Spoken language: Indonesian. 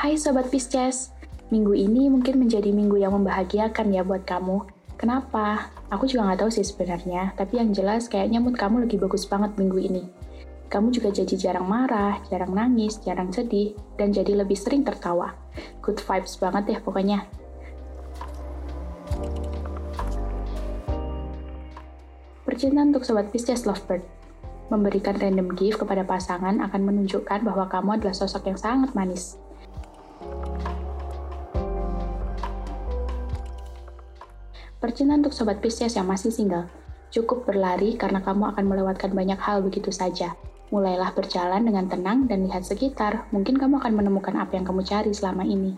Hai Sobat Pisces, minggu ini mungkin menjadi minggu yang membahagiakan ya buat kamu. Kenapa? Aku juga nggak tahu sih sebenarnya, tapi yang jelas kayaknya mood kamu lagi bagus banget minggu ini. Kamu juga jadi jarang marah, jarang nangis, jarang sedih, dan jadi lebih sering tertawa. Good vibes banget deh pokoknya. Percintaan untuk Sobat Pisces Lovebird. Memberikan random gift kepada pasangan akan menunjukkan bahwa kamu adalah sosok yang sangat manis. Percintaan untuk Sobat Pisces yang masih single. Cukup berlari karena kamu akan melewatkan banyak hal begitu saja. Mulailah berjalan dengan tenang dan lihat sekitar, mungkin kamu akan menemukan apa yang kamu cari selama ini.